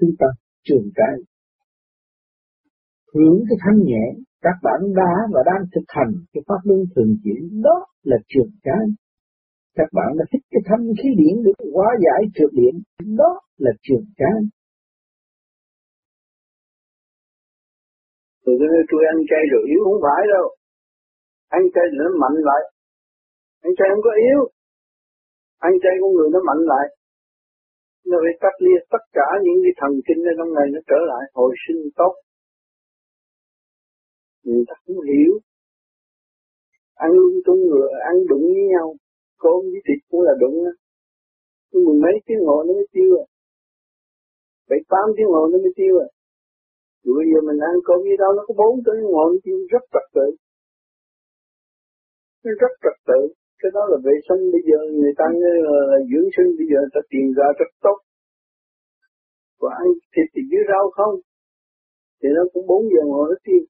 chúng ta trường cái hưởng cái thanh nhẹ, các bạn đã và đang thực hành cái pháp luân thường chuyển đó là trường cái các bạn đã thích cái thanh khí điển được hóa giải trượt điện đó là trường cái Rồi cái tôi ăn chay rồi yếu, không phải đâu. Ăn chay nó mạnh lại. Ăn chay không có yếu. Ăn chay con người nó mạnh lại. Nó phải cắt lia tất cả những cái thần kinh ở trong này nó trở lại hồi sinh tốt. Người ta không hiểu. Ăn lung tung người, ăn đụng với nhau. Cơm với thịt cũng là đụng á. Mười mấy tiếng ngồi nó mới tiêu à. Bảy tám tiếng ngồi nó mới tiêu à bây giờ mình ăn cơm với đâu nó có bốn tiếng ngồi tiêu rất trật tự. Nó rất trật tự. Cái đó là vệ sinh bây giờ người ta là dưỡng sinh bây giờ ta tìm ra rất tốt. Còn ăn thịt thì dưới rau không. Thì nó cũng bốn giờ ngồi nó tiêu.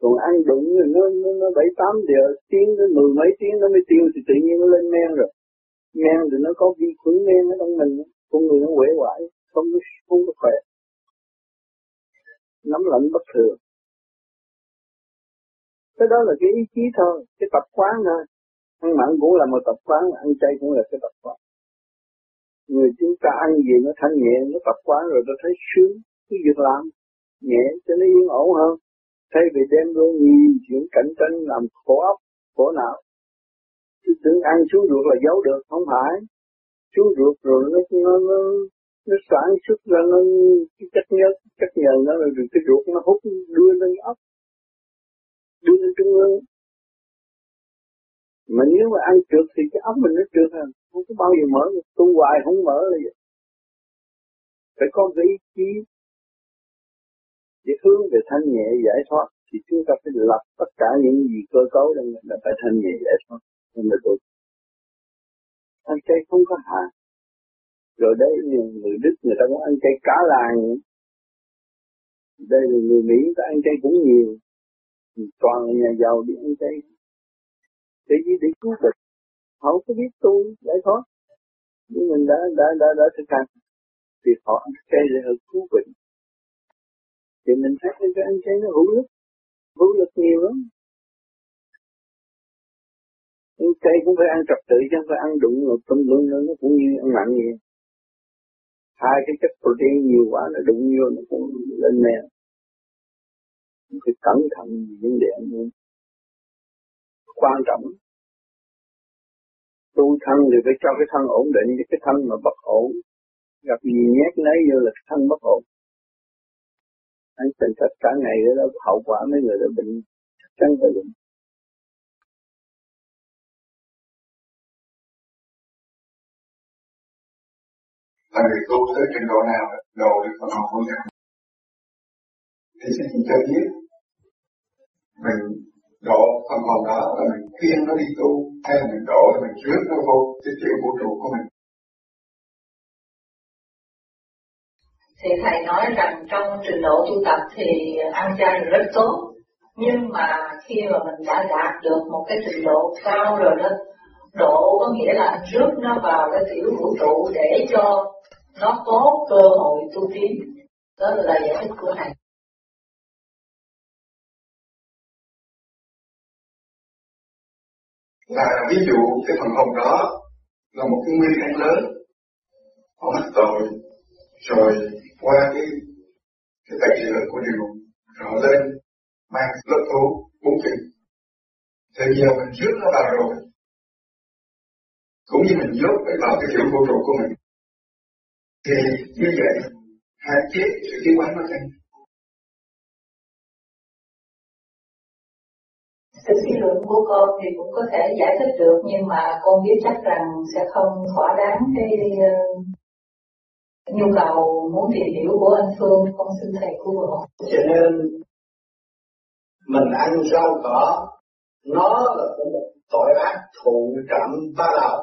Còn ăn đụng thì nó, nó, nó 7 8 giờ tiếng đến mười mấy tiếng nó mới tiêu thì tự nhiên nó lên men rồi. Men thì nó có vi khuẩn men ở trong mình, con người nó quể hoại không có không có khỏe nắm lạnh bất thường cái đó là cái ý chí thôi cái tập quán thôi. Ăn mặn cũng là một tập quán ăn chay cũng là cái tập quán. Người chúng ta ăn gì nó thanh nhẹ nó tập quán rồi nó thấy sướng cái việc làm nhẹ cho nó yên ổn hơn. Thay vì đem luôn nhiều chuyện cạnh tranh làm khổ óc khổ não. Chứ tưởng ăn xuống ruột là giấu được không phải. Xuống ruột rồi nó nó, nó nó sản xuất ra nó cái chất nhớ chất nhờ nó rồi cái ruột nó hút đưa lên ốc đưa lên trung ương. Mà nếu mà ăn trượt thì cái ấm mình nó trượt hơn. Không có bao giờ mở tu hoài không mở là vậy phải có cái ý chí để hướng về thanh nhẹ giải thoát. Thì chúng ta phải lập tất cả những gì cơ cấu đang mình là phải thanh nhẹ giải thoát. Không phải được. Ăn chay không có hại rồi đây người Đức người ta cũng ăn chay cả làng. Đây là người Mỹ, người ta ăn chay cũng nhiều toàn là nhà giàu đi ăn chay. Để gì để cứu bệnh họ không có biết tu giải thoát nhưng mình đã đã đã đã thực hành. Thì họ ăn chay để họ cứu bệnh thì mình thấy cái ăn chay nó hữu lực. Hữu lực nhiều lắm. Ăn chay cũng phải ăn trật tự chứ không phải ăn đụng rồi tâm lương nó cũng như ăn mặn vậy. Hai cái chất protein nhiều quá nó đụng vô nó cũng lên men phải cẩn thận vấn đề ảnh hưởng quan trọng. Tu thân thì phải cho cái thân ổn định với cái thân mà bất ổn, gặp gì nhét lấy vô là cái thân bất ổn. Anh tình thật cả ngày đó hậu quả mấy người đã bệnh, chắc chắn phải bệnh. Tại vì tu tới trình độ nào độ được phần hồn của thì sẽ chỉ cho biết. Mình độ phần hồn đó là mình khuyên nó đi tu, hay là mình độ là mình rước nó vô cái tiểu vũ trụ của mình. Thì thầy nói rằng trong trình độ tu tập thì ăn chay là rất tốt, nhưng mà khi mà mình đã đạt được một cái trình độ cao rồi đó, độ có nghĩa là rước nó vào cái tiểu vũ trụ để cho nó có cơ hội tu tiến. Đó là giải thích của thầy. Là ví dụ, cái phần hồn đó là một cái nguyên nhân lớn. Họ mắc tội rồi qua cái cái tài liệu của điều họ lên, mang lớp thú, bốn kỳ thì giờ mình rước nó vào rồi. Cũng như mình dốt vào cái kiểu vô trụ của mình. Thì như vậy, hạn chế sự tiến hóa nó thành Sự suy luận của con thì cũng có thể giải thích được nhưng mà con biết chắc rằng sẽ không thỏa đáng cái uh, nhu cầu muốn tìm hiểu của anh Phương, con xin thầy của bộ. Cho nên mình ăn rau cỏ nó là cũng một tội ác thụ trầm ba đầu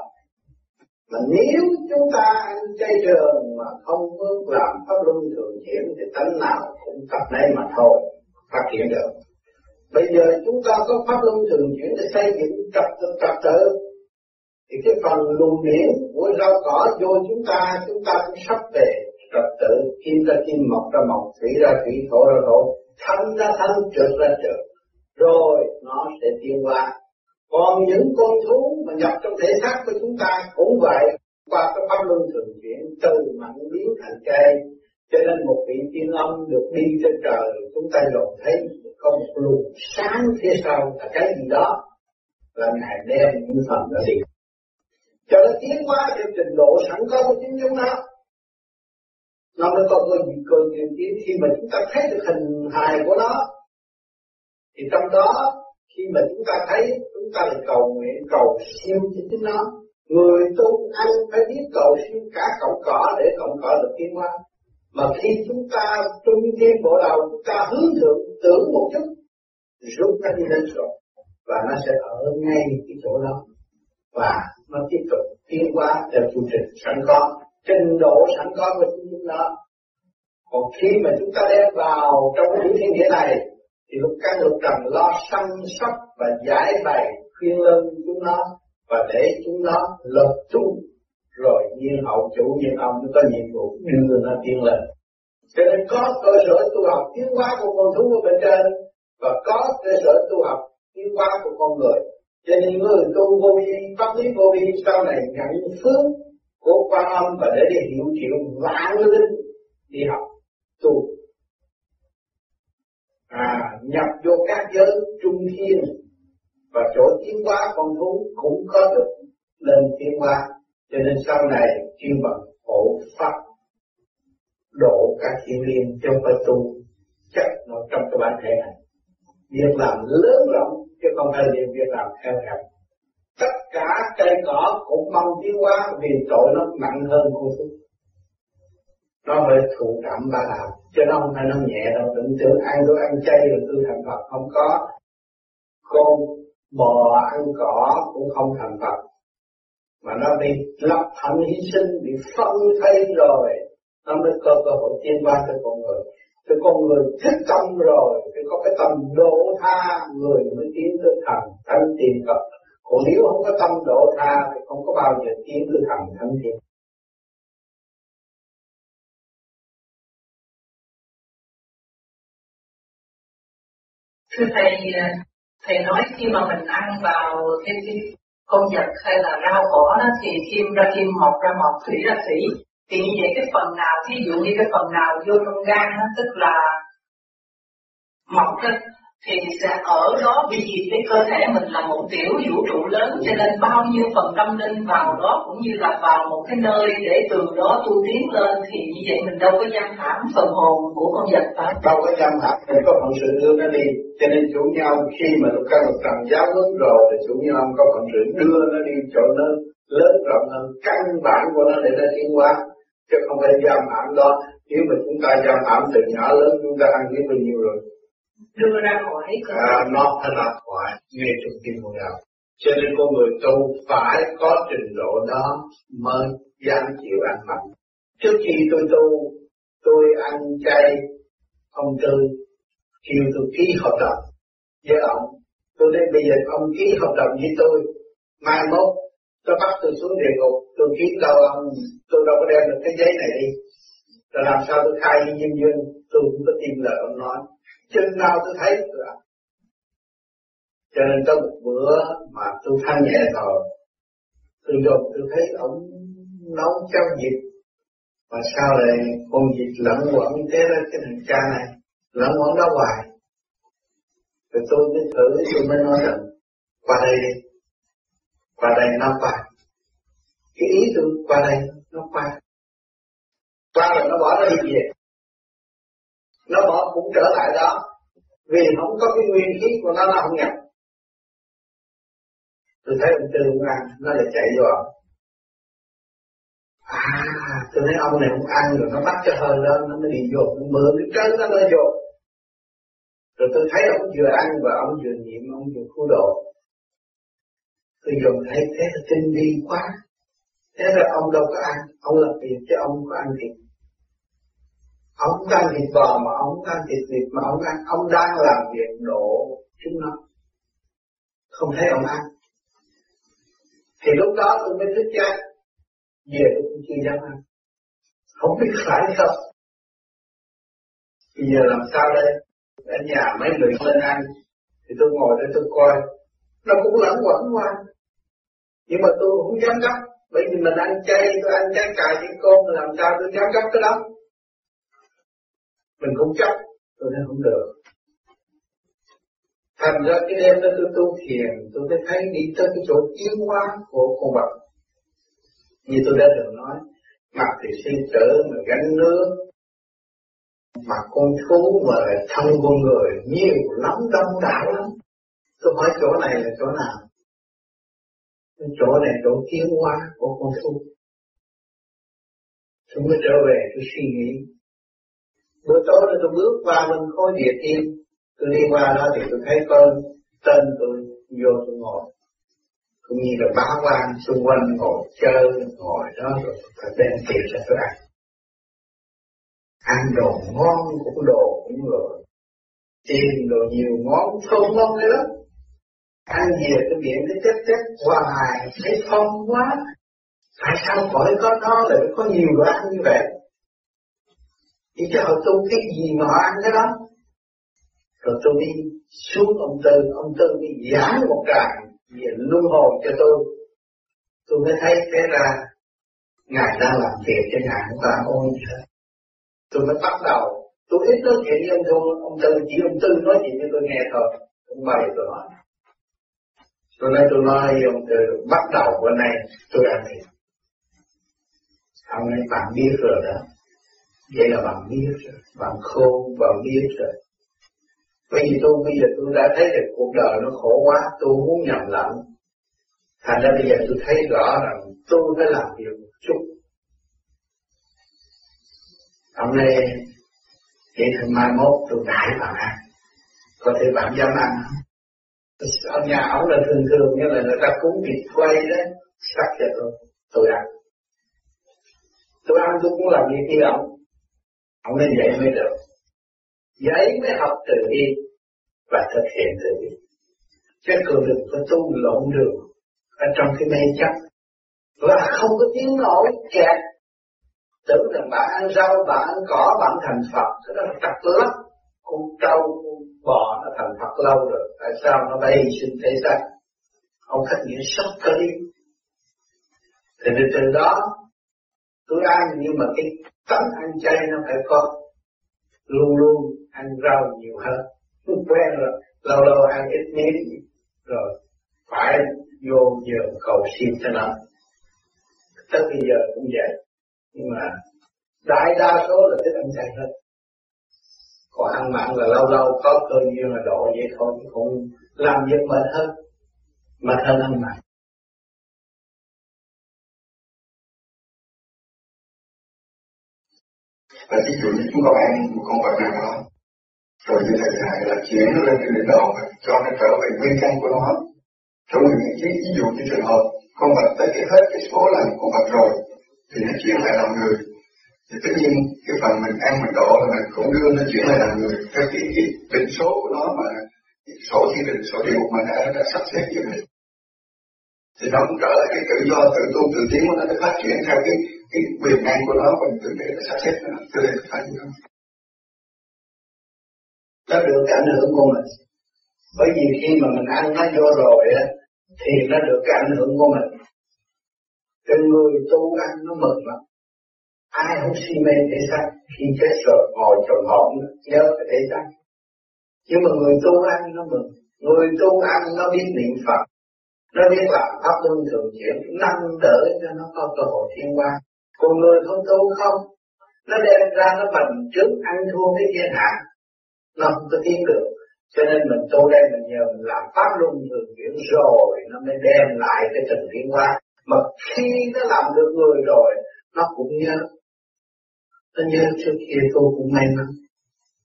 mà nếu chúng ta ăn chay trường mà không có làm pháp luân thường chuyển thì tánh nào cũng tập đây mà thôi phát triển được bây giờ chúng ta có pháp luân thường chuyển để xây dựng trật tự trật tự. Thì cái phần luồng điển của rau cỏ vô chúng ta chúng ta cũng sắp về trật tự. Kim ra kim, mọc ra mọc, thủy ra thủy, thổ ra thổ, thanh ra thanh, trượt ra trượt. Rồi nó sẽ tiến qua còn những con thú mà nhập trong thể xác của chúng ta cũng vậy. Qua cái pháp luân thường chuyển từ mạnh biến thành cây, cho nên một vị tiên âm được đi trên trời, chúng ta dồn thấy có một luồng sáng phía sau là cái gì đó là ngài đem những phần đó đi. Cho nó tiến hóa theo trình độ sẵn có của chính chúng nó nó mới có cơ gì cơ duyên tiến. Khi mà chúng ta thấy được hình hài của nó, thì trong đó khi mà chúng ta thấy, chúng ta là cầu nguyện, cầu siêu cho chính nó. Người tu ăn phải biết cầu siêu cả cọng cỏ để cọng cỏ được tiến hóa. Mà khi chúng ta trung thiên bộ đầu, chúng ta hướng thượng tưởng một chút rút nó đi lên rồi. Và nó sẽ ở ngay cái chỗ đó. Và nó tiếp tục tiến qua theo chương trình sẵn có. Trình độ sẵn có của chúng nó còn khi mà chúng ta đem vào trong cái thiên địa này, thì lúc căn lục trần lo săn sóc và giải bày khuyên lân chúng nó và để chúng nó lập tu. Rồi nhiên hậu chủ nhiên ông nó có nhiệm vụ đưa nó tiến lên cho nên có cơ sở tu học tiến hóa của con thú ở bên trên và có cơ sở tu học tiến hóa của con người. Cho nên người tu vô vi, pháp lý vô vi sau này nhận phước của quan âm và để đi hiểu triệu vạn linh, đi học tu. À nhập vô các giới trung thiên và chỗ tiến hóa con thú cũng có được lên tiến hóa. Cho nên sau này chuyên bằng hộ pháp độ các thiên liên trong phải tu, chắc nó trong cái bản thể này. Việc làm lớn rộng chứ không phải việc việc làm theo hẹp. Tất cả cây cỏ cũng mong tiến hóa vì tội nó nặng hơn con thú nó phải thụ cảm ba đạo, chứ nó không phải nó nhẹ đâu. Đừng tưởng ăn tôi ăn chay rồi tôi thành Phật, không có. Con bò ăn cỏ cũng không thành Phật. Mà nó bị lập hạnh hy sinh, bị phân thay rồi nó mới có cơ hội tiến qua cho con người. Thì con người thích tâm rồi thì có cái tâm độ tha người mới tiến tới thần thánh tiền cập còn nếu không có tâm độ tha thì không có bao giờ tiến tới thần thánh tiền thưa thầy thầy nói khi mà mình ăn vào cái, cái con vật hay là rau cỏ đó thì kim ra kim mọc ra mọc thủy ra thủy thì như vậy cái phần nào ví dụ như cái phần nào vô trong gan đó tức là mọc đó, thì sẽ ở đó vì cái cơ thể mình là một tiểu vũ trụ lớn cho nên bao nhiêu phần tâm linh vào đó cũng như là vào một cái nơi để từ đó tu tiến lên thì như vậy mình đâu có giam hãm phần hồn của con vật phải đâu có giam hãm mình có phận sự đưa nó đi. Cho nên chủ nhau khi mà lục căn lục trần giáo lớn rồi thì chủ nhau có phận sự đưa nó đi chỗ nó lớn rộng hơn căn bản của nó để nó tiến hóa chứ không phải giam hãm đó. Nếu mà chúng ta giam hãm từ nhỏ lớn chúng ta ăn biết bao nhiêu rồi? Đưa ra khỏi à, nó phải là khỏi ngay trong tim của đạo cho nên con người tu phải có trình độ đó mới dám chịu ăn mặn. Trước khi tôi tu tôi ăn chay ông tư kêu tôi ký hợp đồng. Với ông tôi nói bây giờ ông ký hợp đồng với tôi mai mốt tôi bắt tôi xuống địa ngục, tôi kiếm đâu ông, tôi đâu có đem được cái giấy này đi. Rồi làm sao tôi khai với nhân dân, tôi cũng có tin lời ông nói. Chừng nào tôi thấy tôi ăn cho nên có một bữa mà tôi thanh nhẹ rồi, tôi đột tôi thấy ông nấu cháo vịt. Mà sao lại con vịt lẫn quẩn thế đó, cái thằng cha này, lẫn quẩn đó hoài. Rồi tôi mới thử, tôi mới nói rằng, qua đây đi qua đây nó qua. Cái ý tôi qua đây nó qua. Qua rồi nó bỏ nó đi về nó bỏ cũng trở lại đó. Vì không có cái nguyên khí của nó nó không nhập. Tôi thấy ông tư ông ăn nó lại chạy vô. À tôi thấy ông này không ăn rồi, nó bắt cho hơi lên, nó mới đi vô. Nó mượn cái trơn nó mới vô. Rồi tôi thấy ông vừa ăn và ông vừa niệm, ông vừa khu độ. Bây giờ thấy thế là tinh vi quá. Thế là ông đâu có ăn? Ông làm việc chứ ông có ăn thịt. Ông không ăn thịt bò mà ông không ăn thịt vịt mà ông ăn. Ông đang làm việc độ chúng nó. Không thấy ông ăn. Thì lúc đó tôi mới thức giác về tôi cũng chưa dám ăn. Không biết phải không bây giờ làm sao đây? Ở nhà mấy người lên ăn. Thì tôi ngồi đây tôi coi. Nó cũng lẫn quẩn qua nhưng mà tôi không dám gấp. Bởi vì mình ăn chay, tôi ăn trái cài những con làm sao tôi dám gấp cái đó. Mình không chấp, tôi nên không được. Thành ra cái đêm đó tôi tu thiền, tôi mới thấy đi tới cái chỗ tiến hóa của con vật. Như tôi đã từng nói, mặt thì sinh tử mà gánh nước, mà con thú mà lại thân con người nhiều lắm đông đảo lắm. Tôi hỏi chỗ này là chỗ nào? Chỗ này chỗ tiến hóa của con thú tôi mới trở về, tôi suy nghĩ. Bữa tối đó tôi bước qua bên khối địa tiên. Tôi đi qua đó thì tôi thấy con tên tôi vô tôi ngồi. Cũng như là bá quan xung quanh ngồi chơi, ngồi đó, rồi phải đem tiền cho tôi ăn. Ăn đồ ngon cũng đồ cũng rồi. Tiền đồ nhiều ngon thơm ngon nữa ăn nhiều cái miệng cái chết chết hoài, thấy phong quá. Tại sao khỏi có nó lại có nhiều đồ ăn như vậy? Thì cho họ tu cái gì mà họ ăn cái đó. Rồi tôi đi xuống ông tư ông tư đi giảng một tràng về luân hồi cho tôi. Tôi mới thấy thế ra ngài đang làm việc cho ngài của ta ôn tôi mới bắt đầu. Tôi ít nói chuyện với ông tư ông tư, chỉ ông tư nói chuyện cho tôi nghe thôi. Ông bày tôi hỏi tôi nói tôi nói ông từ bắt đầu bữa nay tôi ăn thịt ông nay bạn biết rồi đó vậy là bạn biết rồi bạn khôn bạn biết rồi bởi vì tôi bây giờ tôi đã thấy được cuộc đời nó khổ quá, tôi muốn nhầm lẫn. Thành ra bây giờ tôi thấy rõ rằng tôi phải làm việc một chút. Hôm nay, vậy thì mai mốt tôi đãi bạn ăn. Có thể bạn dám ăn không? Ở nhà ông là thường thường như là người ta cúng vịt quay đó, sắc cho tôi, tôi ăn. Tôi ăn tôi cũng làm việc như ổng Ông. Nên dạy mới được. dạy mới học từ đi và thực hiện từ đi Chứ còn đừng có tu lộn đường ở trong cái mê chấp. Và không có tiếng nổi kẹt. Tưởng rằng bạn ăn rau bạn ăn cỏ bạn thành Phật. Cái đó là trật lắm con trâu con bò nó thành Phật lâu rồi. Tại sao nó bay sinh thế gian? Ông khách nghĩa sốc cơ đi thì từ từ đó, tôi ăn nhưng mà cái tấm ăn chay nó phải có. Luôn luôn ăn rau nhiều hơn. Quen rồi. Lâu lâu ăn ít miếng. Rồi, phải vô giường cầu xin cho nó. Tới bây giờ cũng vậy. Nhưng mà đại đa số là thích ăn chay hơn còn ăn mặn là lâu lâu, có cơ duyên là độ vậy thôi, chứ không làm việc mệt hơn. Mệt hơn ăn mặn. Và ví dụ như chúng con ăn một con vật nào đó, rồi như thầy dạy là chuyển nó lên trên đỉnh đầu cho nó trở về nguyên căn của nó. Trong những cái ví dụ như trường hợp con vật tới cái hết cái số lần con vật rồi, thì nó chuyển lại làm người thì tất nhiên cái phần mình ăn mình độ là mình cũng đưa nó chuyển lại làm người. Theo cái, cái định số của nó mà sổ thiên định sổ địa ngục mà đã, đã sắp xếp như mình. Thì nó cũng trở lại cái tự do tự tu tự tiến của nó để phát triển theo cái cái quyền năng của nó và tự để nó sắp xếp nó cho nên phải như nó. Được ảnh hưởng của mình. Bởi vì khi mà mình ăn nó vô rồi á thì nó được cái ảnh hưởng của mình. Cái người tu ăn nó mừng lắm ai không si mê thể xác khi chết rồi ngồi trong hổm nhớ về thể xác nhưng mà người tu ăn nó mừng, người tu ăn nó biết niệm phật, nó biết làm pháp luân thường chuyển, nâng đỡ cho nó có cơ hội thiên qua còn người không tu không, nó đem ra nó bành trước ăn thua cái thiên hạ. Nó không có tiến được, cho nên mình tu đây mình nhờ mình làm pháp luân thường chuyển rồi nó mới đem lại cái tình thiên qua mà khi nó làm được người rồi, nó cũng nhớ Tất nhớ trước kia tôi cũng may mắn.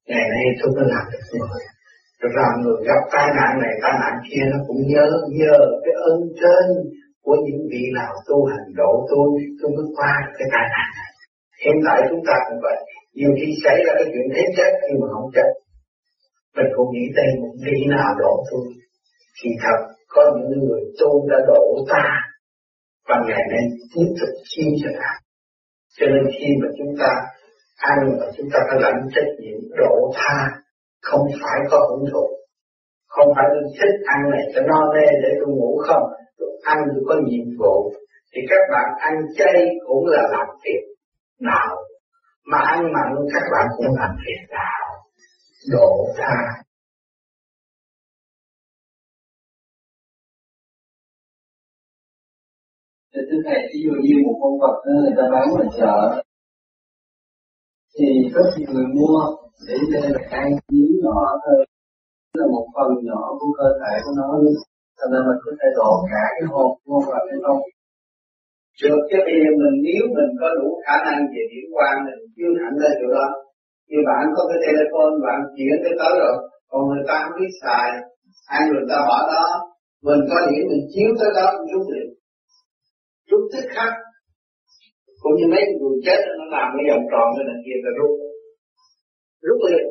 Ngày nay tôi mới làm được người rồi rằng người gặp tai nạn này, tai nạn kia nó cũng nhớ, nhờ cái ơn trên của những vị nào tu hành độ tôi tôi mới qua cái tai nạn này. Hiện tại chúng ta cũng vậy. Nhiều khi xảy ra cái chuyện thế chết nhưng mà không chết mình cũng nghĩ đây một vị nào độ tôi. Thì thật, có những người tu đã độ ta và ngày nay tiếp tục chi cho ta. Cho nên khi mà chúng ta ăn và chúng ta phải lãnh trách nhiệm độ tha, không phải có hưởng thụ. Không phải tôi thích ăn này cho no nê để tôi ngủ không. Tôi ăn tôi có nhiệm vụ. Thì các bạn ăn chay cũng là làm việc nào. Mà ăn mặn, các bạn cũng làm việc nào. Độ tha. Thưa thầy, ví dụ như một con vật người ta bán ở chợ thì có nhiều người mua để đây là ăn miếng nhỏ thôi. Là một phần nhỏ của cơ thể của nó luôn. Thành mình có thể đổ cả cái hồn của con cái hay không được cái bây giờ mình, nếu mình có đủ khả năng về điểm quan mình chưa hẳn lên chỗ đó. Như bạn có cái telephone, bạn chuyển tới tới rồi. Còn người ta không biết xài. Ai người ta bỏ đó, mình có điểm mình chiếu tới đó mình rút liền. Rút tức khắc cũng như mấy người chết nó làm cái vòng tròn cái này kia ta rút. Rút lên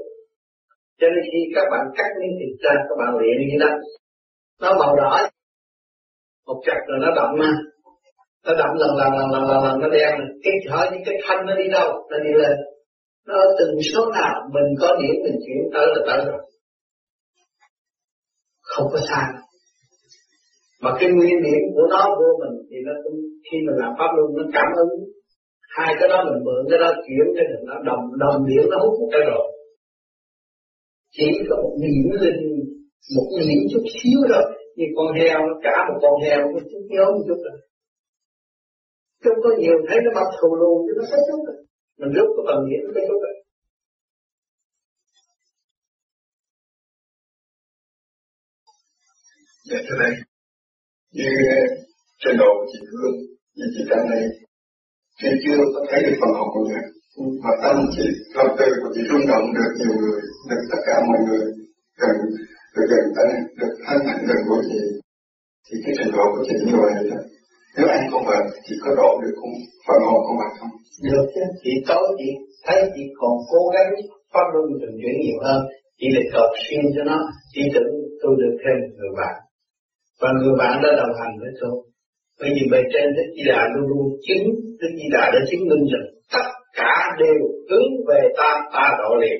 cho nên khi các bạn cắt miếng thịt ra các bạn luyện như đó. Nó màu đỏ. Một chặt rồi nó đậm mà. Nó đậm lần lần lần lần lần, lần nó đen. Cái hỏi những cái thanh nó đi đâu nó đi lên. Nó ở từng số nào mình có điểm mình chuyển tới là tới rồi. Không có sai. Mà cái nguyên điểm của nó vô mình thì nó cũng khi mình làm pháp luôn nó cảm ứng hai cái đó mình mượn cái đó chuyển cái nó đồng đồng điểm nó hút một cái rồi. Chỉ có một điểm linh một điểm chút xíu thôi. Như con heo nó cả một con heo nó chút nhớ một chút rồi. Không có nhiều thấy nó mập thù lù chứ nó có chút rồi. Mình rút cái bằng điểm cái chút rồi. Dạ thưa thầy, như trên đầu chị Hương, như chị Trang này, khi chưa có thấy được phần hồn của người, và tâm chỉ tâm tư của chị rung động được nhiều người, được tất cả mọi người gần, được gần tới được thân hạnh gần của chị, thì cái trình độ của chị như vậy đó. Nếu anh không bệnh, chị có độ được không? Phần hồn của bạn không? Được chứ, chị tối chị thấy chị còn cố gắng phát luân thường chuyển nhiều hơn, chị lại cầu xin cho nó, chị tưởng tôi được thêm một người bạn. Và người bạn đã đồng hành với tôi. Bởi vì bề trên Đức Di Đà luôn luôn chứng, Đức Di Đà đã chứng minh rằng tất cả đều hướng về ta, ta độ liền.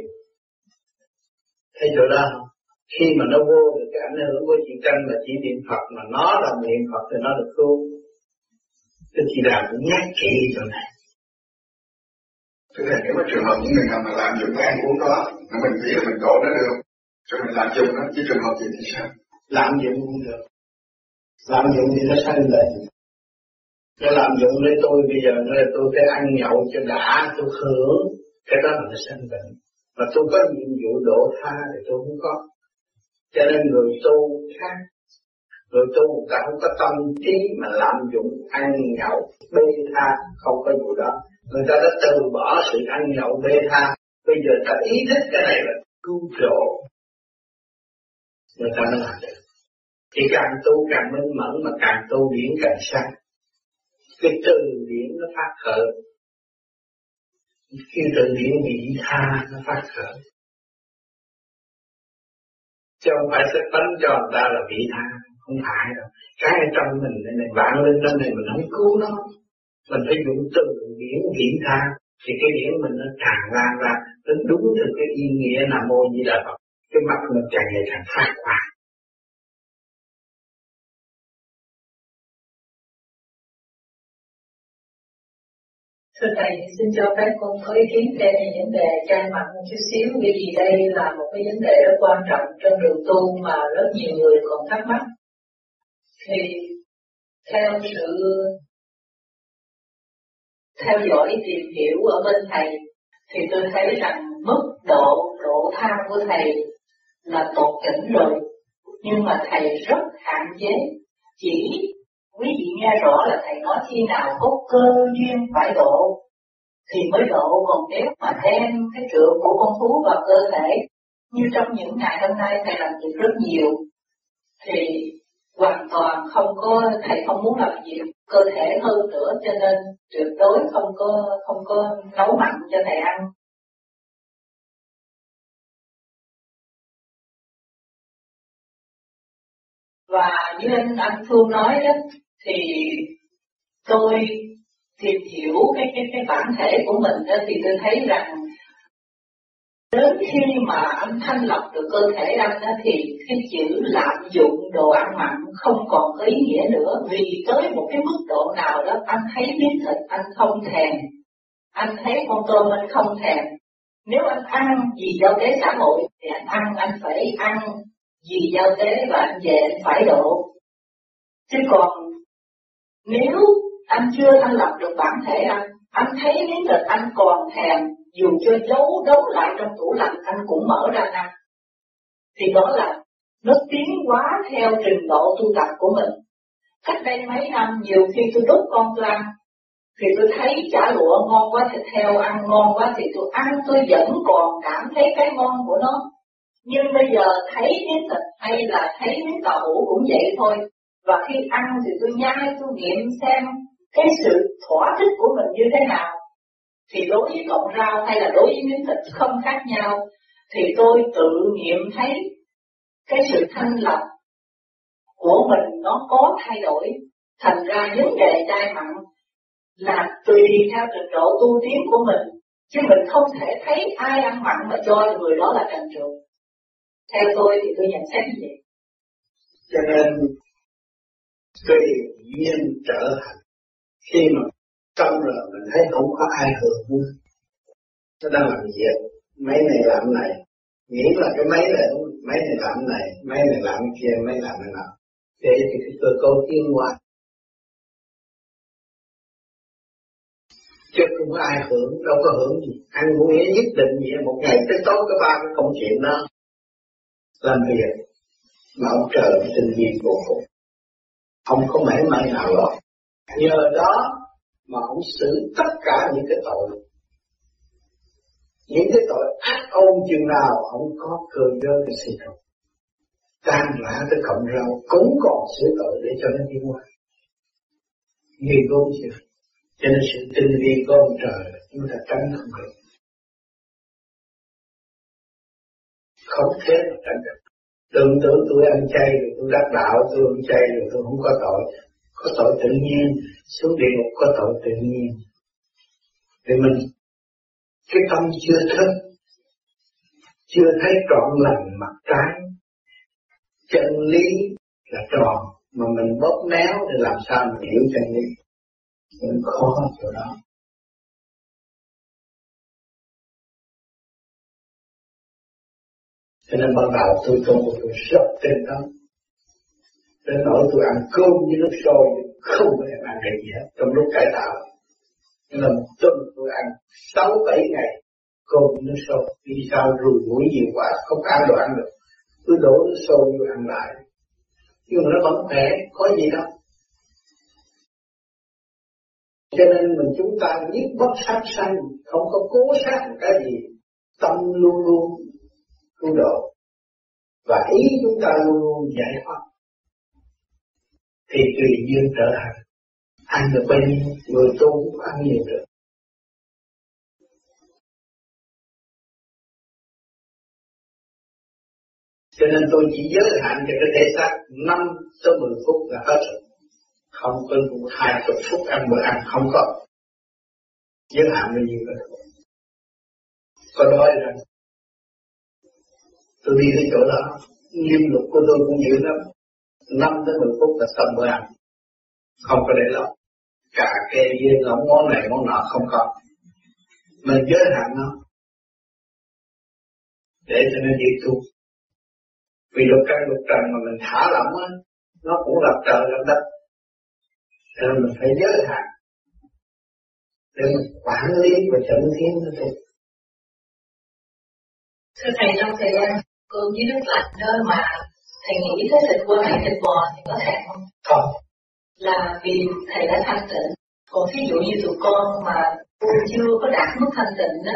Thấy chỗ đó không? Khi mà nó vô được cái ảnh hưởng của chị Tranh là chỉ niệm Phật mà nó là niệm Phật thì nó được cứu. Đức Di Đà cũng nhắc chị chỗ này. Tức là nếu mà trường hợp những người nào mà làm dụng cái ăn uống đó, mà mình nghĩ là mình độ nó được, rồi mình làm dụng nó, chứ trường hợp gì thì sao? Làm dụng cũng được. Làm dụng thì nó sanh lên. Nó làm dụng với tôi bây giờ nó là tôi phải ăn nhậu cho đã, tôi hưởng, cái đó là nó sanh bệnh. Mà tôi có nhiệm vụ độ tha thì tôi không có. Cho nên người tu khác. Người tu người ta không có tâm trí mà làm dụng ăn nhậu, bê tha, không có vụ đó. Người ta đã từ bỏ sự ăn nhậu bê tha. Bây giờ ta ý thức cái này là cứu độ. Người ta mới làm được. Thì càng tu càng minh mẫn mà càng tu điển càng sáng. Cái từ điển nó phát khởi. Khi từ điển vị tha nó phát khởi. Chứ không phải sẽ tấn cho người ta là vị tha. Không phải đâu. Cái ở trong mình này, này bạn lên trong này mình không cứu nó. Mình phải dùng từ điển vị tha. Thì cái điển mình nó tràn lan ra. Nó đúng được cái ý nghĩa là mô di đà Phật. Cái mặt mình càng ngày càng phát quang. Thưa Thầy, xin cho phép con có ý kiến thêm về vấn đề trang mặt một chút xíu, bởi vì đây là một cái vấn đề rất quan trọng trong đường tu mà rất nhiều người còn thắc mắc. Thì theo sự theo dõi tìm hiểu ở bên Thầy, thì tôi thấy rằng mức độ độ tha của Thầy là tột đỉnh rồi, nhưng mà Thầy rất hạn chế, chỉ quý vị nghe rõ là thầy nói khi nào có cơ duyên phải độ, thì mới độ. Còn nếu mà đem cái trượng của con thú vào cơ thể, như trong những ngày hôm nay thầy làm việc rất nhiều, thì hoàn toàn không có, thầy không muốn làm việc cơ thể hơn nữa, cho nên tuyệt đối không có không có nấu mặn cho thầy ăn. Và như anh anh Phương nói đó thì tôi tìm hiểu cái cái cái bản thể của mình đó, thì tôi thấy rằng đến khi mà anh thanh lọc được cơ thể anh đó, thì cái chữ lạm dụng đồ ăn mặn không còn có ý nghĩa nữa. Vì tới một cái mức độ nào đó anh thấy miếng thịt anh không thèm anh thấy con tôm anh không thèm. Nếu anh ăn vì giao tế xã hội thì anh ăn anh phải ăn vì giao tế và anh về anh phải độ. Chứ còn nếu anh chưa thanh lập được bản thể anh anh thấy miếng thịt anh còn thèm, dù cho giấu đấu lại trong tủ lạnh, anh cũng mở ra ăn thì đó là nó tiến quá theo trình độ tu tập của mình. Cách đây mấy năm, nhiều khi tôi đốt con lan ăn thì tôi thấy chả lụa ngon quá thịt heo ăn, ngon quá thì tôi ăn, tôi vẫn còn cảm thấy cái ngon của nó. Nhưng bây giờ thấy miếng thịt hay là thấy miếng tàu hũ cũng vậy thôi và khi ăn thì tôi nhai, tôi nghiệm xem cái sự thỏa thích của mình như thế nào. Thì đối với cọng rau hay là đối với miếng thịt không khác nhau, thì tôi tự nghiệm thấy cái sự thanh lập của mình nó có thay đổi. Thành ra vấn đề chai mặn là tùy theo trình độ tu tiến của mình, chứ mình không thể thấy ai ăn mặn mà cho người đó là trần trượt. Theo tôi thì tôi nhận xét như vậy. Cho nên tùy nhiên trở thành khi mà trong rồi mình thấy không có ai hưởng nữa nó đang làm việc mấy này làm này nghĩ là cái máy này máy này làm này máy này làm kia máy làm này nào, để thì cái cơ cấu tiến hóa. Chứ không có ai hưởng đâu có hưởng gì. Ăn ngủ nghĩa nhất định gì một ngày tới tối có ba cái công chuyện đó. Làm việc mà ông trời tình nhiên vô cùng không có mảy may nào rồi. Nhờ đó mà ông xử tất cả những cái tội. Những cái tội ác ôn chừng nào ông có cơ dơ cái sự tội. Tan rã tới cộng rau cũng còn sửa tội để cho nó đi qua. Nghi gốm chưa. Cho nên sự tinh vi của ông trời, chúng ta tránh không được. Không thế mà tránh được tưởng tưởng tôi ăn chay rồi tôi đắc đạo, tôi ăn chay rồi tôi không có tội. Có tội tự nhiên, xuống địa ngục có tội tự nhiên. Thì mình, cái tâm chưa thức, chưa thấy trọn lành mặt trái. Chân lý là tròn, mà mình bóp méo thì làm sao mình hiểu chân lý. Mình khó chỗ đó. Cho nên ban đầu tôi tu tôi rất tin đó đến nỗi tôi ăn cơm với nước sôi, không có ăn cái gì hết. Trong lúc cải tạo Nhưng là một tuần tôi ăn sáu bảy ngày cơm với nước sôi. Vì sao? Rùi mũi nhiều quá, không ăn đồ ăn được. Cứ đổ nước sôi vô ăn lại. Nhưng mà nó vẫn khỏe, có gì đâu. Cho nên mình chúng ta nhất bất sát sanh, không có cố sát một cái gì. Tâm luôn luôn cứu độ. Và ý chúng ta luôn luôn giải thoát. Thì tùy duyên trở thành. Ăn được bao nhiêu người tu cũng ăn nhiều được. Cho nên tôi chỉ giới hạn cho cái thể xác 5 tới 10 phút là hết rồi. Không có hai chục phút ăn bữa ăn không có. Giới hạn bao nhiêu đó có nói rằng tôi đi tới chỗ đó, nghiêm luật của tôi cũng dữ lắm. Năm tới 10 phút là xong bữa ăn không có để lâu. Cả kê dê lỏng món này món nọ không có. Mình giới hạn nó. Để cho nó dễ tu vì lục căn lục trần mà mình thả lỏng á, nó cũng lập trời lập đất. Cho nên mình phải giới hạn. Để mình quản lý và chẩn thiên nó thôi. Thưa thầy, trong thời gian cơm với nước lạnh đó mà thầy nghĩ tới thịt qua hay thịt bò thì có thể không? Không. Là vì thầy đã thanh tịnh. Còn ví dụ như tụi con mà chưa có đạt mức thanh tịnh đó,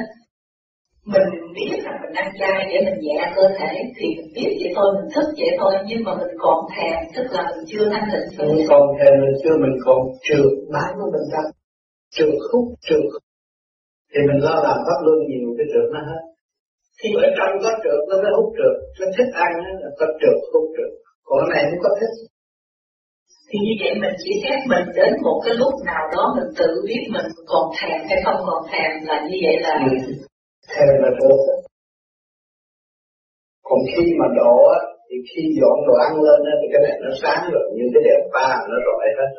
mình biết rằng mình ăn chay để mình nhẹ cơ thể thì mình biết vậy thôi, mình thức vậy thôi, nhưng mà mình còn thèm, tức là mình chưa thanh tịnh. Mình còn thèm là chưa mình còn trượt bán của mình ra, trượt hút trượt thì mình lo làm pháp luân nhiều cái trượt nó hết thì ở trong có trượt nó mới hút trượt. Nó thích ăn là có trượt hút trượt. Còn này không có thích. Thì như vậy mình chỉ xét mình đến một cái lúc nào đó mình tự biết mình còn thèm hay không còn thèm là như vậy là ừ. thèm là được. Còn khi mà đổ thì khi dọn đồ ăn lên thì cái này nó sáng rồi như cái đèn pha nó rọi hết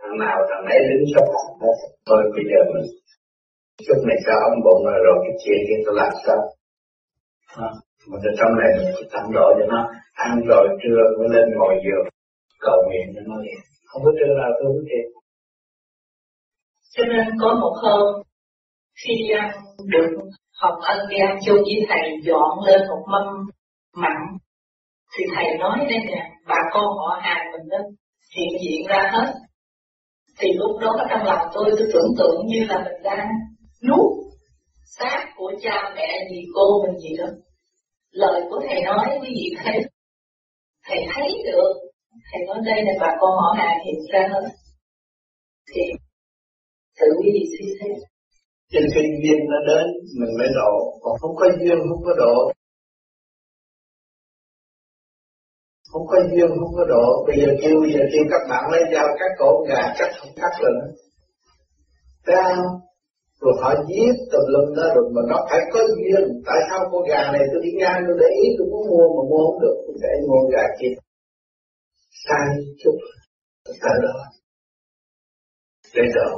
thằng nào thằng ấy đứng sắp hết. Thôi bây giờ mình chút này cho ông bụng rồi, rồi cái chuyện kia tôi làm sao Ờ, à, ở trong này mình tặng độ cho nó ăn rồi trưa mới lên ngồi giường. Cầu nguyện cho nó liền không có trưa nào tôi cũng thiệt cho nên có một hôm khi à, được học Ân đi chung với thầy dọn lên một mâm mặn thì thầy nói đây nè bà con họ hàng mình đó hiện diện ra hết. Thì lúc đó trong lòng tôi tôi tưởng tượng như là mình đang nuốt xác của cha mẹ gì cô mình gì đó lời của thầy nói quý vị thấy thầy thấy được. Thầy nói đây là bà con họ hàng hiện ra hết thì tự quý vị suy xét. Trên kinh duyên nó đến, mình mới độ còn không có duyên, không có độ không có duyên, không có độ bây giờ kêu, bây giờ kêu các bạn lấy dao cắt cổ, gà cắt không cắt được nữa không? Rồi họ giết tùm lum đó rồi mà nó phải có duyên. Tại sao con gà này tôi đi ngang tôi để ý, tôi muốn mua mà mua không được. Tôi để mua gà kia. Sai chút. Tại đó. Để độ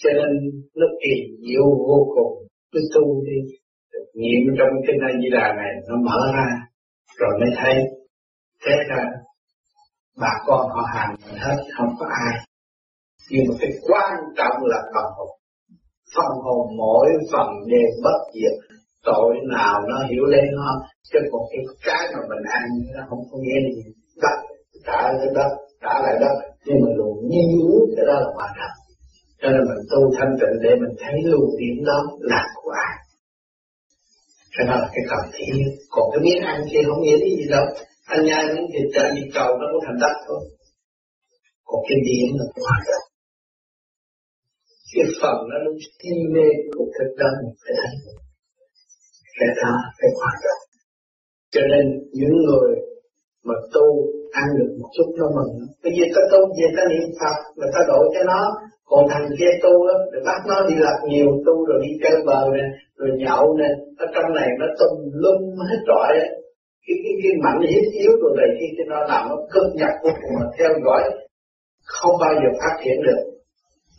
cho nên nó kỳ diệu vô cùng. Cứ tu đi. Nghiệm trong cái A Di Đà này nó mở ra. Rồi mới thấy. Thế ra bà con họ hàng hết, không có ai nhưng mà cái quan trọng là phần hồn. Phần hồn mỗi phần đều bất diệt. Tội nào nó hiểu lên nó, chứ còn cái cái mà mình ăn nó không có nghe gì. Đất, trả lại đất, trả lại đất. Nhưng mà luôn nhiều cái đó là hoàn thành cho nên mình tu thanh tịnh để mình thấy luồng điểm đó là của ai. Cái đó là cái cần thiết. Còn cái miếng ăn kia không nghĩa gì đâu. Anh nhai miếng thịt chạy đi cầu nó cũng thành đất thôi. Còn cái điểm là quan trọng cái phần nó luôn si mê của thực đó mình phải thấy. Cái đó phải quan trọng cho nên những người mà tu ăn được một chút nó mừng bây giờ ta tu về ta niệm phật, mà ta đổi cho nó. Còn thằng kia tu á rồi bắt nó đi làm nhiều tu rồi đi chơi bờ nè, rồi nhậu nè, ở trong này nó tung lum hết trọi á. Cái cái cái mạnh hiếp yếu rồi này khi cho nó làm nó cướp nhắc vô cùng mà theo dõi, không bao giờ phát triển được.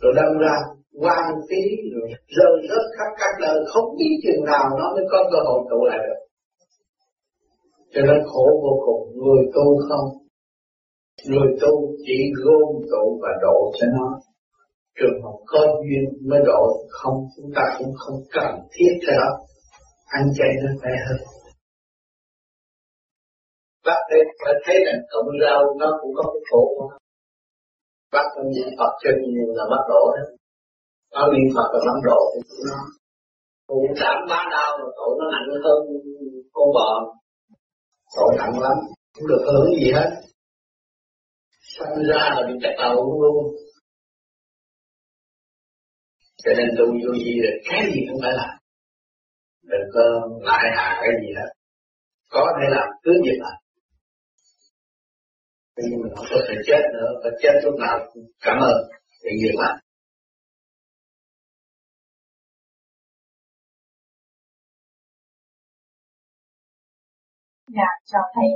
Rồi đâm ra quan phí rồi rơi rớt khắp các nơi không biết chừng nào nó mới có cơ hội tụ lại được. Cho nên khổ vô cùng, người tu không. Người tu chỉ gom tụ và độ cho nó. Trường hợp có duyên mới độ không, chúng ta cũng không cần thiết cái đó ăn chay nó khỏe hơn. Bác thấy phải thấy là cộng rau nó cũng có cái khổ của nó. Bác không niệm Phật cho nhiều là bác độ đó nó niệm Phật và bắt độ thì cũng nó cũng cảm bá đau mà tội nó nặng hơn con bò tội nặng lắm không được hưởng gì hết. Sanh ra là bị chặt đầu luôn. Cho nên tu vô gì là cái gì cũng phải làm. Đừng có lại hà cái gì hết. Có thể làm, cứ việc làm. Nhưng mình không có thể chết nữa, phải chết lúc nào cảm ơn. Để việc làm Dạ, cho thầy.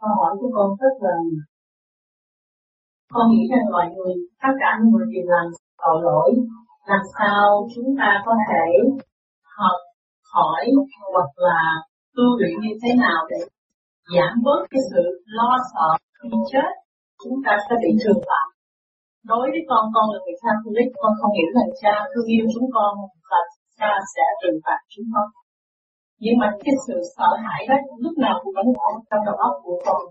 Câu hỏi của con rất là con nghĩ rằng mọi người, tất cả những người đều làm tội lỗi, làm sao chúng ta có thể học hỏi hoặc là tu luyện như thế nào để giảm bớt cái sự lo sợ khi chết chúng ta sẽ bị trừng phạt. Đối với con, con là người Catholic, con không hiểu rằng cha thương yêu chúng con và cha sẽ trừng phạt chúng con. Nhưng mà cái sự sợ hãi đó lúc nào cũng vẫn ở trong đầu óc của con.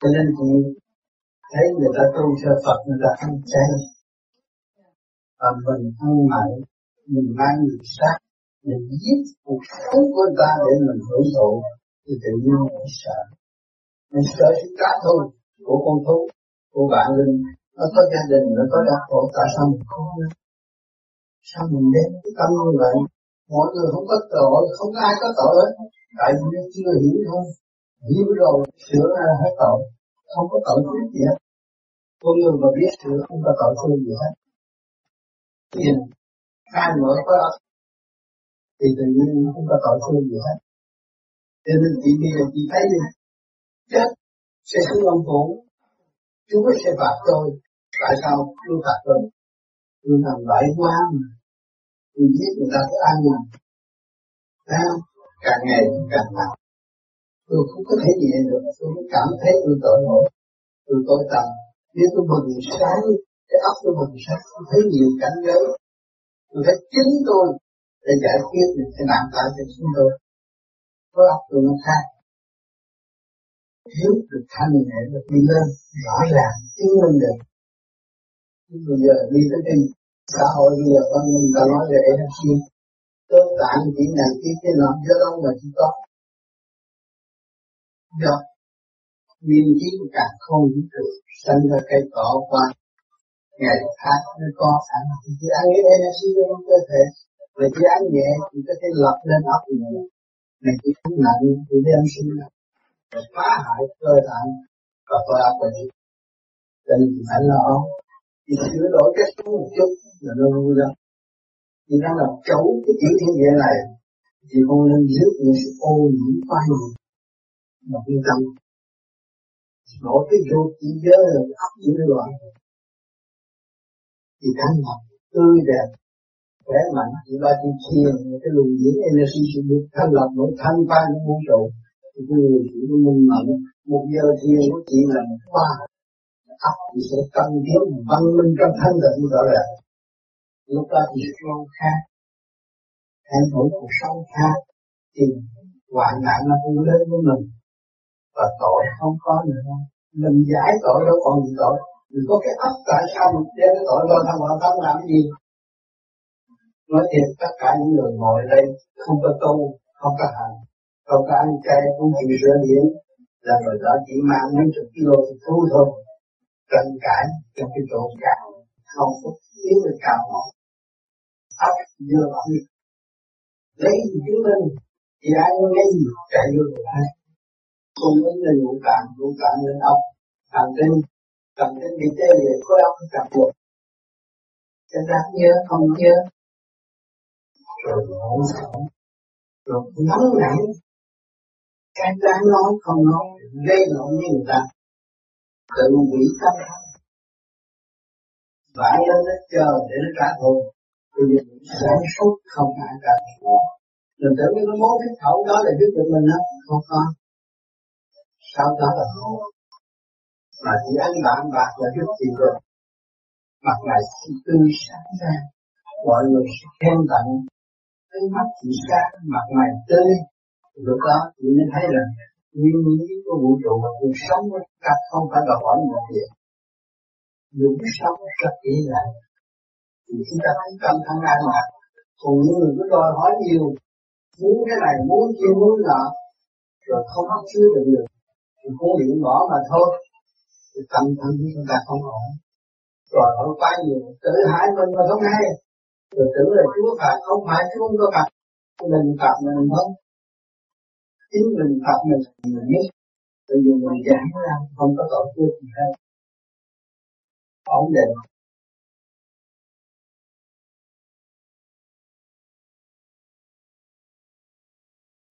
Cho nên chị thấy người ta tu theo Phật, người ta ăn chay và mình ăn mặn mình mang người sát, mình giết cuộc sống của người ta để mình hưởng thụ, thì tự nhiên mình sợ. Mình sợ sự cá thôi, của con thú, của bạn linh. Nó có gia đình, nó có đặc khổ tại sao mình không? Sao mình đem cái tâm như vậy? Mọi người không có tội không có ai có tội hết tại vì chưa hiểu thôi hiểu rồi sửa ra hết tội, không có tội chút gì hết. Con người mà biết sửa không có tội phước gì hết. tiền khai mở có thì tự nhiên không có tội phước gì hết. Cho nên chị bây giờ chị thấy đi, chết sẽ xuống ông phủ, Chúa sẽ phạt tôi. Tại sao Chúa phạt tôi? Tôi làm bậy quá mà. Tôi giết người ta sẽ an lành. ta Càng ngày càng nặng. Tôi không có thể nhẹ được. Tôi cảm thấy tôi tội lỗi. Tôi tội tầm. Nếu tôi bừng sáng, cái óc tôi bừng sáng, tôi thấy nhiều cảnh giới. Tôi thấy chính tôi để giải quyết những cái nạn tại cho chúng tôi. Có óc tôi nó khác hiểu được thanh nhẹ được đi lên rõ ràng chứng minh được nhưng bây giờ đi tới đây xã hội bây giờ con mình ta nói về energy cơ tạng chuyện này kia kia nọ do đâu mà chỉ có. Do nguyên khí của cả không vũ trụ sinh ra cây cỏ qua ngày khác nó có sẵn. Năng chỉ ăn cái energy trong cơ thể. Mà chỉ ăn nhẹ thì có thể lọc lên óc nhẹ mà chỉ ăn nặng thì đem sinh ra. Phá hại cơ tạng và phá hại của mình nên phải lo thì sửa đổi cách tu một chút là nó vui lắm thì nó là chấu cái chữ thiên địa này. Thì con nên rước những sự ô nhiễm qua nhiều mà yên tâm. Đổi cái vô chỉ giới là ấp chỉ loạn thì thanh lập tươi đẹp, khỏe mạnh. Thì ba chi thiền cái luồng điển energy sẽ được thanh lập nội thanh ba những vũ trụ thì cái người chỉ có minh mẫn, một giờ thiền của chị là một học thì sẽ tăng tiến văn minh trong thanh tịnh rõ ràng. Lúc đó thì không khác thay đổi cuộc sống khác thì hoạn nạn nó cũng lớn với mình. Và tội không có nữa. Mình giải tội đâu còn gì tội. Mình có cái ấp tại sao mình đem cái tội vào thằng vào tâm làm gì? Nói thiệt tất cả những người ngồi đây không có tu không có hành không có ăn chay cũng chịu sửa điển, là người đó chỉ mang mấy chục kilo thì thu thôi tranh cãi trong cái chỗ cao không có tiếng được cao nổi ấp vừa ấp lấy gì chứng minh? Thì ai muốn lấy gì? Chạy vô được ai không ứng lên ngũ tạng ngũ tạng lên ốc. Thần kinh thần kinh bị tê liệt khối ốc cặp buộc. Cho đáng nhớ, không nhớ. Rồi ngủ sống rồi nóng nảy. Cái đáng nói không nói, gây lộn với người ta tự quỷ tâm. Vãi lên nó chờ để nó trả thù bây giờ mình sáng suốt không ai trả thù mình tưởng như cái món thích khẩu đó là giúp được mình đó không có. Sau đó là khổ mà chỉ ăn bạn bạc là giúp gì được mặt này thì tươi sáng ra. Mọi người sẽ khen tặng. Cái mắt chỉ sáng, mặt mày tươi. Lúc đó, chị mới thấy rằng nguyên lý của vũ trụ mà cuộc sống của ta không phải đòi hỏi một việc. Những sống rất dễ dàng, thì chúng ta thấy tâm thân an mà. còn những người cứ đòi hỏi nhiều muốn cái này muốn kia muốn nọ rồi không hấp chứa được được. Thì cố điện bỏ mà thôi. Thì tâm thân của chúng ta không ổn. Rồi họ quá nhiều. Tự hại mình mà không hay. Rồi tưởng là Chúa phạt không phải Chúa không có phạt. Mình phạt mình không chính mình phạt mình mình biết bây giờ mình giảng ra không có tội phước gì hết. Ổn định.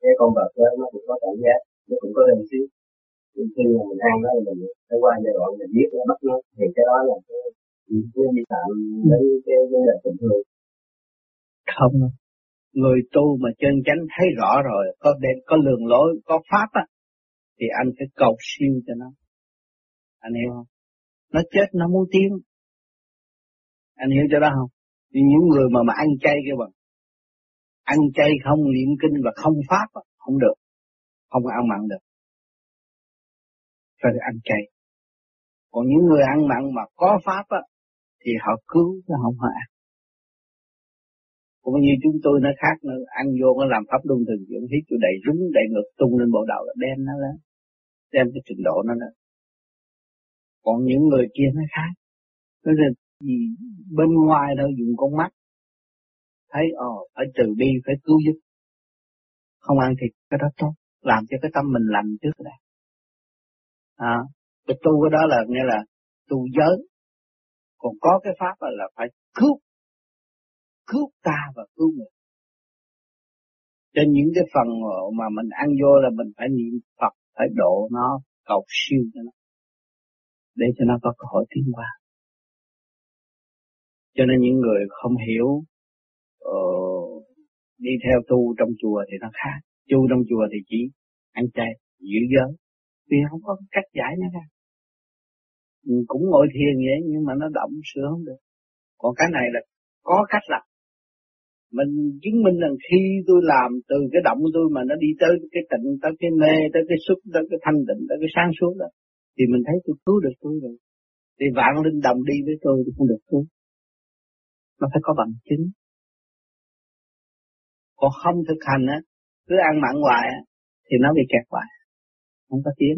Cái con vật đó nó cũng có cảm giác nó cũng có lên xíu. Nhưng khi mà mình ăn đó mình phải qua giai đoạn mình giết nó bắt nó thì cái đó là cái cái vi phạm đến cái vấn đề bình thường. Không người tu mà chân chánh thấy rõ rồi có đêm có lường lối có pháp á thì anh phải cầu siêu cho nó. Anh hiểu không? Nó chết nó muốn tiến. Anh hiểu cho đó không? Thì những người mà mà ăn chay kia bằng ăn chay không niệm kinh và không pháp á, không được không ăn mặn được. Phải ăn chay. Còn những người ăn mặn mà có pháp á thì họ cứu chứ không họ ăn cũng như chúng tôi nó khác nữa ăn vô nó làm pháp luân thường chuyển hít chỗ đầy rúng đầy ngực tung lên bộ đầu là đem nó lên đem cái trình độ nó lên. Còn những người kia nó khác nó là gì bên ngoài đâu dùng con mắt thấy ồ phải trừ bi phải cứu giúp không ăn thịt cái đó tốt làm cho cái tâm mình lành trước đã. À, cái tu cái đó là nghĩa là tu giới. Còn có cái pháp là phải cứu cứu ta và cứu người. Trên những cái phần mà mình ăn vô là mình phải niệm Phật phải độ nó cầu siêu cho nó để cho nó có cơ hội tiến qua cho nên những người không hiểu uh, đi theo tu trong chùa thì nó khác. Tu trong chùa thì chỉ ăn chay giữ giới. Vì không có cách giải nó ra. Cũng ngồi thiền vậy nhưng mà nó động sửa không được. Còn cái này là có cách làm mình chứng minh rằng khi tôi làm từ cái động tôi mà nó đi tới cái tịnh, tới cái mê, tới cái xúc, tới cái thanh tịnh, tới cái sáng suốt đó, thì mình thấy tôi cứu được tôi rồi. Thì vạn linh đồng đi với tôi thì không được cứu. Nó phải có bằng chứng. Còn không thực hành á, cứ ăn mặn hoài á, thì nó bị kẹt hoài, không có tiến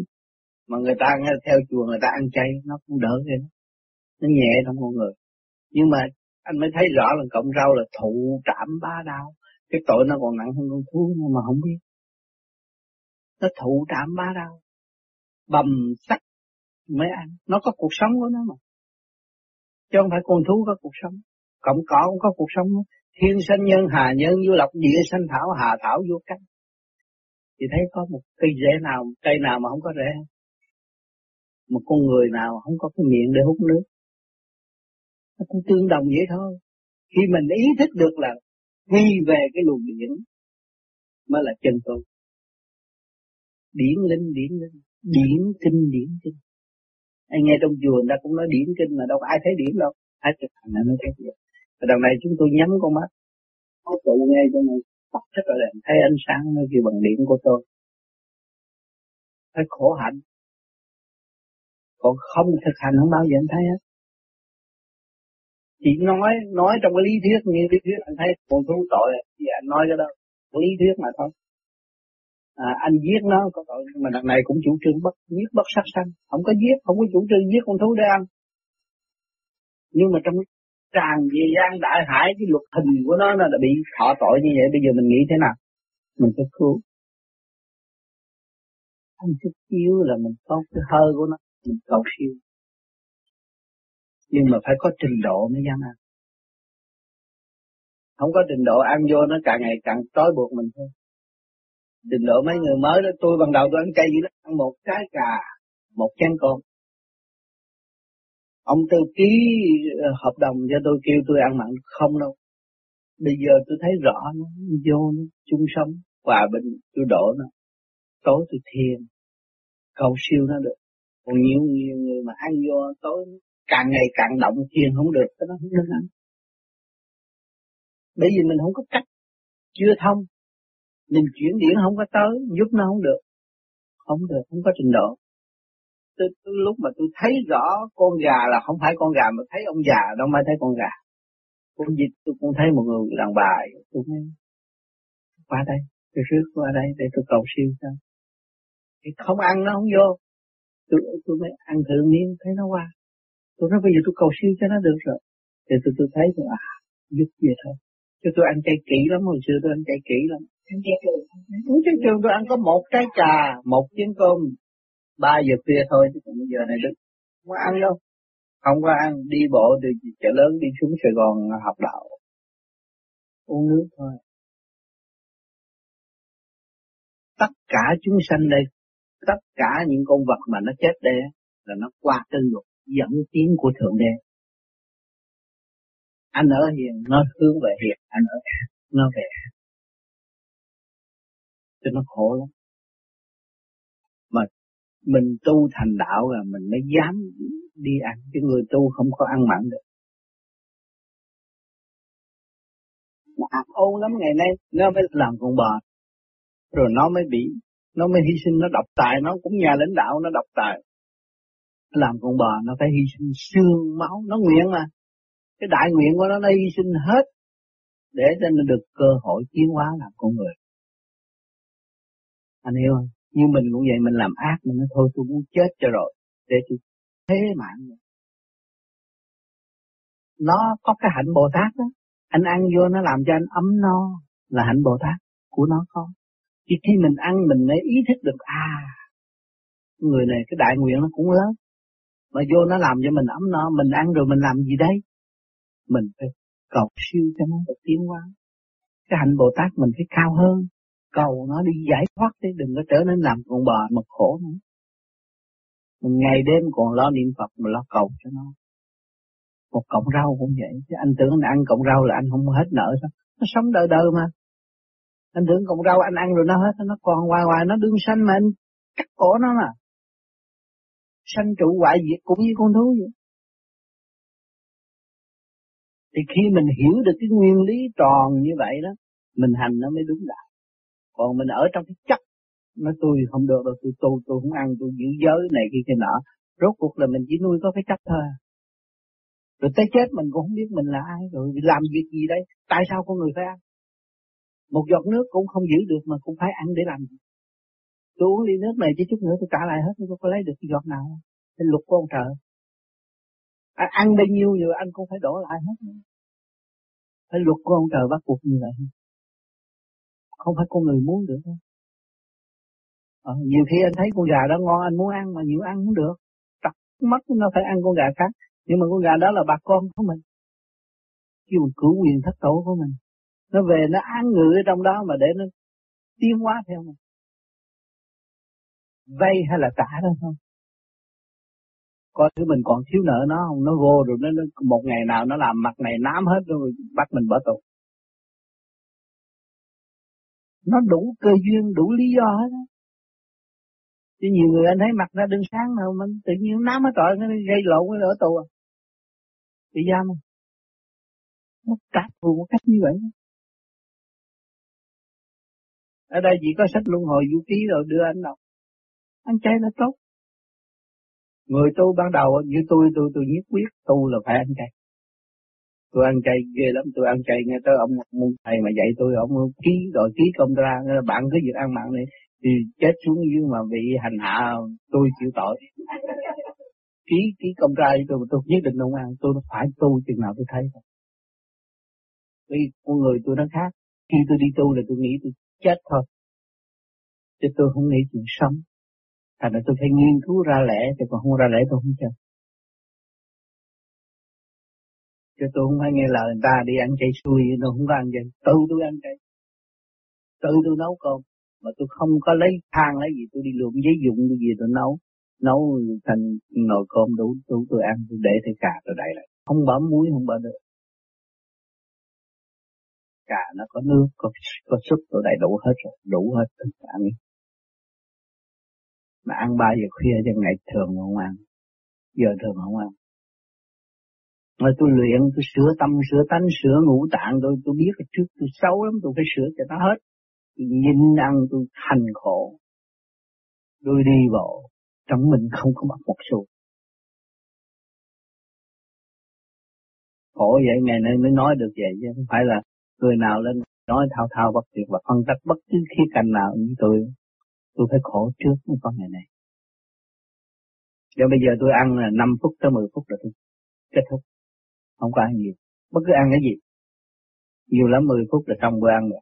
mà người ta theo chùa người ta ăn chay, nó cũng đỡ vậy nó nhẹ trong con người. Nhưng mà anh mới thấy rõ là cộng rau là thụ trảm ba đau cái tội nó còn nặng hơn con thú nhưng mà không biết. Nó thụ trảm ba đau bầm sắc mới ăn. Nó có cuộc sống của nó mà. Chứ không phải con thú có cuộc sống. Cộng cỏ cũng có cuộc sống thiên sanh nhân, hà nhân, vô lộc, địa sanh thảo, hà thảo, vô cánh thì thấy có một cây rễ nào, cây nào mà không có rễ? Một con người nào không có cái miệng để hút nước? Nó cũng tương đồng vậy thôi. Khi mình ý thức được là quy về cái luồng điển mới là chân tu điển linh điển linh, điển kinh điển kinh. Anh nghe trong chùa người ta cũng nói điển kinh mà đâu có ai thấy điển đâu. Ai thực hành là nó thấy vậy và đằng này chúng tôi nhắm con mắt. Có tụ nghe cho này tắt rất là đèn thấy ánh sáng nó kêu bằng điện của tôi. Phải khổ hạnh. Còn không thực hành, không bao giờ anh thấy hết chỉ nói nói trong cái lý thuyết như lý thuyết anh thấy còn thú tội thì anh nói cái đó. Lý thuyết mà thôi. À, anh giết nó có tội nhưng mà đằng này cũng chủ trương bất giết bất sát sanh. Không có giết không có chủ trương giết con thú để ăn. Nhưng mà trong tràn về gian đại hải cái luật hình của nó nó đã bị thọ tội như vậy. Bây giờ mình nghĩ thế nào? Mình phải cứu. Anh chút chiếu là mình có cái hơi của nó mình cầu siêu nhưng mà phải có trình độ mới dám ăn. Không có trình độ ăn vô nó càng ngày càng tối buộc mình thôi trình độ mấy người mới đó, tôi ban đầu tôi ăn chay gì đó, ăn một trái cà, một chén cơm. Ông tư ký ờ, hợp đồng cho tôi kêu tôi ăn mặn không đâu. Bây giờ tôi thấy rõ nó, vô nó, chung sống, hòa bình, tôi đổ nó. Tối tôi thiền, cầu siêu nó được. Còn nhiều nhiều người mà ăn vô, tối càng ngày càng động thiền không được cái đó không nên ăn bởi vì mình không có cách chưa thông. Mình chuyển điển không có tới giúp nó không được. Không được không có trình độ. Tôi, tôi lúc mà tôi thấy rõ con gà là không phải con gà mà thấy ông già đâu mới thấy con gà. Con dịch tôi cũng thấy một người đàn bà. Tôi mới qua đây tôi rước qua đây để tôi cầu siêu cho. Thì không ăn nó không vô. Tôi tôi mới ăn thử miếng thấy nó qua tôi nói bây giờ tôi cầu siêu cho nó được rồi. Thì tôi tôi thấy tôi à giúp vậy thôi. Chứ tôi ăn chay kỹ lắm hồi xưa tôi ăn chay kỹ lắm. Ăn chay trường không chay trường tôi ăn có một trái trà một chén cơm. Ba giờ khuya thôi chứ còn bây giờ này đứng. Không có ăn đâu. Không có ăn đi bộ từ chợ lớn đi xuống Sài Gòn học đạo. Uống nước thôi. Tất cả chúng sanh đây tất cả những con vật mà nó chết đây là nó qua tư luật dẫn tiến của thượng đế. Anh ở hiền, nó hướng về hiền, anh ở nó về cho nó khổ lắm. Mà mình tu thành đạo là mình mới dám đi ăn, chứ người tu không có ăn mặn được. Nó ác ôn lắm, ngày nay nó mới làm con bò. Rồi nó mới bị, nó mới hy sinh, nó độc tài, nó cũng nhà lãnh đạo, nó độc tài làm con bò nó phải hy sinh xương máu, nó nguyện mà. Cái đại nguyện của nó nó hy sinh hết để cho nó được cơ hội tiến hóa làm con người. Anh hiểu không? Như mình cũng vậy, mình làm ác mình nói, thôi tôi muốn chết cho rồi, để tôi thế mạng nó có cái hạnh Bồ Tát đó. Anh ăn vô nó làm cho anh ấm no là hạnh Bồ Tát của nó không chỉ khi mình ăn mình mới ý thức được à người này, cái đại nguyện nó cũng lớn mà vô nó làm cho mình ấm no, mình ăn rồi mình làm gì đấy? mình phải cầu siêu cho nó được tiến hóa. Cái hạnh Bồ Tát mình phải cao hơn. Cầu nó đi giải thoát đi đừng có trở nên làm con bò mà khổ nữa. Mình ngày đêm còn lo niệm Phật mà lo cầu cho nó. Một cọng rau cũng vậy, chứ anh tưởng anh ăn cọng rau là anh không hết nợ sao? Nó sống đời đời mà. Anh tưởng cọng rau anh ăn rồi nó hết, nó còn hoài hoài, nó đương sanh mà anh cắt cổ nó mà sanh trụ hoại diệt cũng như con thú vậy. Thì khi mình hiểu được cái nguyên lý tròn như vậy đó, mình hành nó mới đúng đạo. Còn mình ở trong cái chấp nói tôi không được đâu, tôi tu, tôi không ăn, tôi giữ giới này kia kia nọ. Rốt cuộc là mình chỉ nuôi có cái chấp thôi. Rồi tới chết mình cũng không biết mình là ai rồi làm việc gì đây? Tại sao con người phải ăn? Một giọt nước cũng không giữ được mà cũng phải ăn để làm gì? Tôi uống ly nước này chứ chút nữa tôi trả lại hết tôi có lấy được cái giọt nào thì luật của ông trời. Anh ăn bao nhiêu rồi anh cũng phải đổ lại hết. Phải luật của ông trời bắt buộc như vậy. Không phải con người muốn được đâu. Ờ, nhiều khi anh thấy con gà đó ngon anh muốn ăn mà nhiều ăn không được. Tập mắt nó phải ăn con gà khác. Nhưng mà con gà đó là bà con của mình. Kêu mình cử quyền thất tổ của mình. Nó về nó ăn ngự ở trong đó mà để nó tiến hóa theo mình vay hay là trả đó không coi thứ mình còn thiếu nợ nó không nó vô rồi nó, nó một ngày nào nó làm mặt này nám hết rồi bắt mình bỏ tù nó đủ cơ duyên đủ lý do hết đó. Chứ nhiều người anh thấy mặt ra đừng sáng nào mình tự nhiên nám hết trọi nó gây lộn nó ở tù à. Bị giam không? Nó trả thù một cách như vậy. Ở đây chỉ có sách luân hồi vũ ký rồi đưa anh đọc. Anh chay là tốt. Người tu ban đầu như tôi, tôi tôi nhất quyết tu là phải ăn chay. Tôi ăn chay ghê lắm, tôi ăn chay nghe tới ông môn thầy mà dạy tôi, ông ký rồi ký công ra, bạn cứ việc ăn mặn này, thì chết xuống dưới mà bị hành hạ tôi chịu tội. ký ký công ra tôi tôi nhất định không ăn, tôi phải tu chừng nào tôi thấy. Vì con người tôi nó khác, khi tôi đi tu là tôi nghĩ tôi chết thôi. Chứ tôi không nghĩ chuyện sống. Thành ra tôi phải nghiên cứu ra lẽ, thì còn không ra lẽ tôi không chơi. Chứ tôi không phải nghe lời người ta đi ăn chay xui nó không có ăn chay. Tự tôi ăn chay. Tự tôi nấu cơm. Mà tôi không có lấy than lấy gì, tôi đi lượm giấy dụng cái gì tôi nấu. Nấu thành nồi cơm đủ, đủ tôi ăn, tôi để thấy cà tôi đậy lại. Không bỏ muối, không bỏ được. Cà nó có nước, có, có súp, tôi đầy đủ hết rồi, đủ hết tất cả mà ăn ba giờ khuya cho ngày thường không ăn. Giờ thường không ăn. Mà tôi luyện, tôi sửa tâm, sửa tánh, sửa ngũ tạng, tôi tôi biết là trước tôi xấu lắm, tôi phải sửa cho nó hết. Tôi nhìn ăn, tôi thành khổ. Tôi đi bộ, trong mình không có mặc một xu. Khổ vậy, ngày nay mới nói được vậy, chứ không phải là người nào lên nói thao thao bất tuyệt và phân tích bất cứ khía cạnh nào như tôi tôi phải khổ trước mới có ngày này. Cho bây giờ tôi ăn là 5 phút tới 10 phút là tôi kết thúc. Không có ăn nhiều. Bất cứ ăn cái gì. Nhiều lắm 10 phút là xong bữa ăn rồi.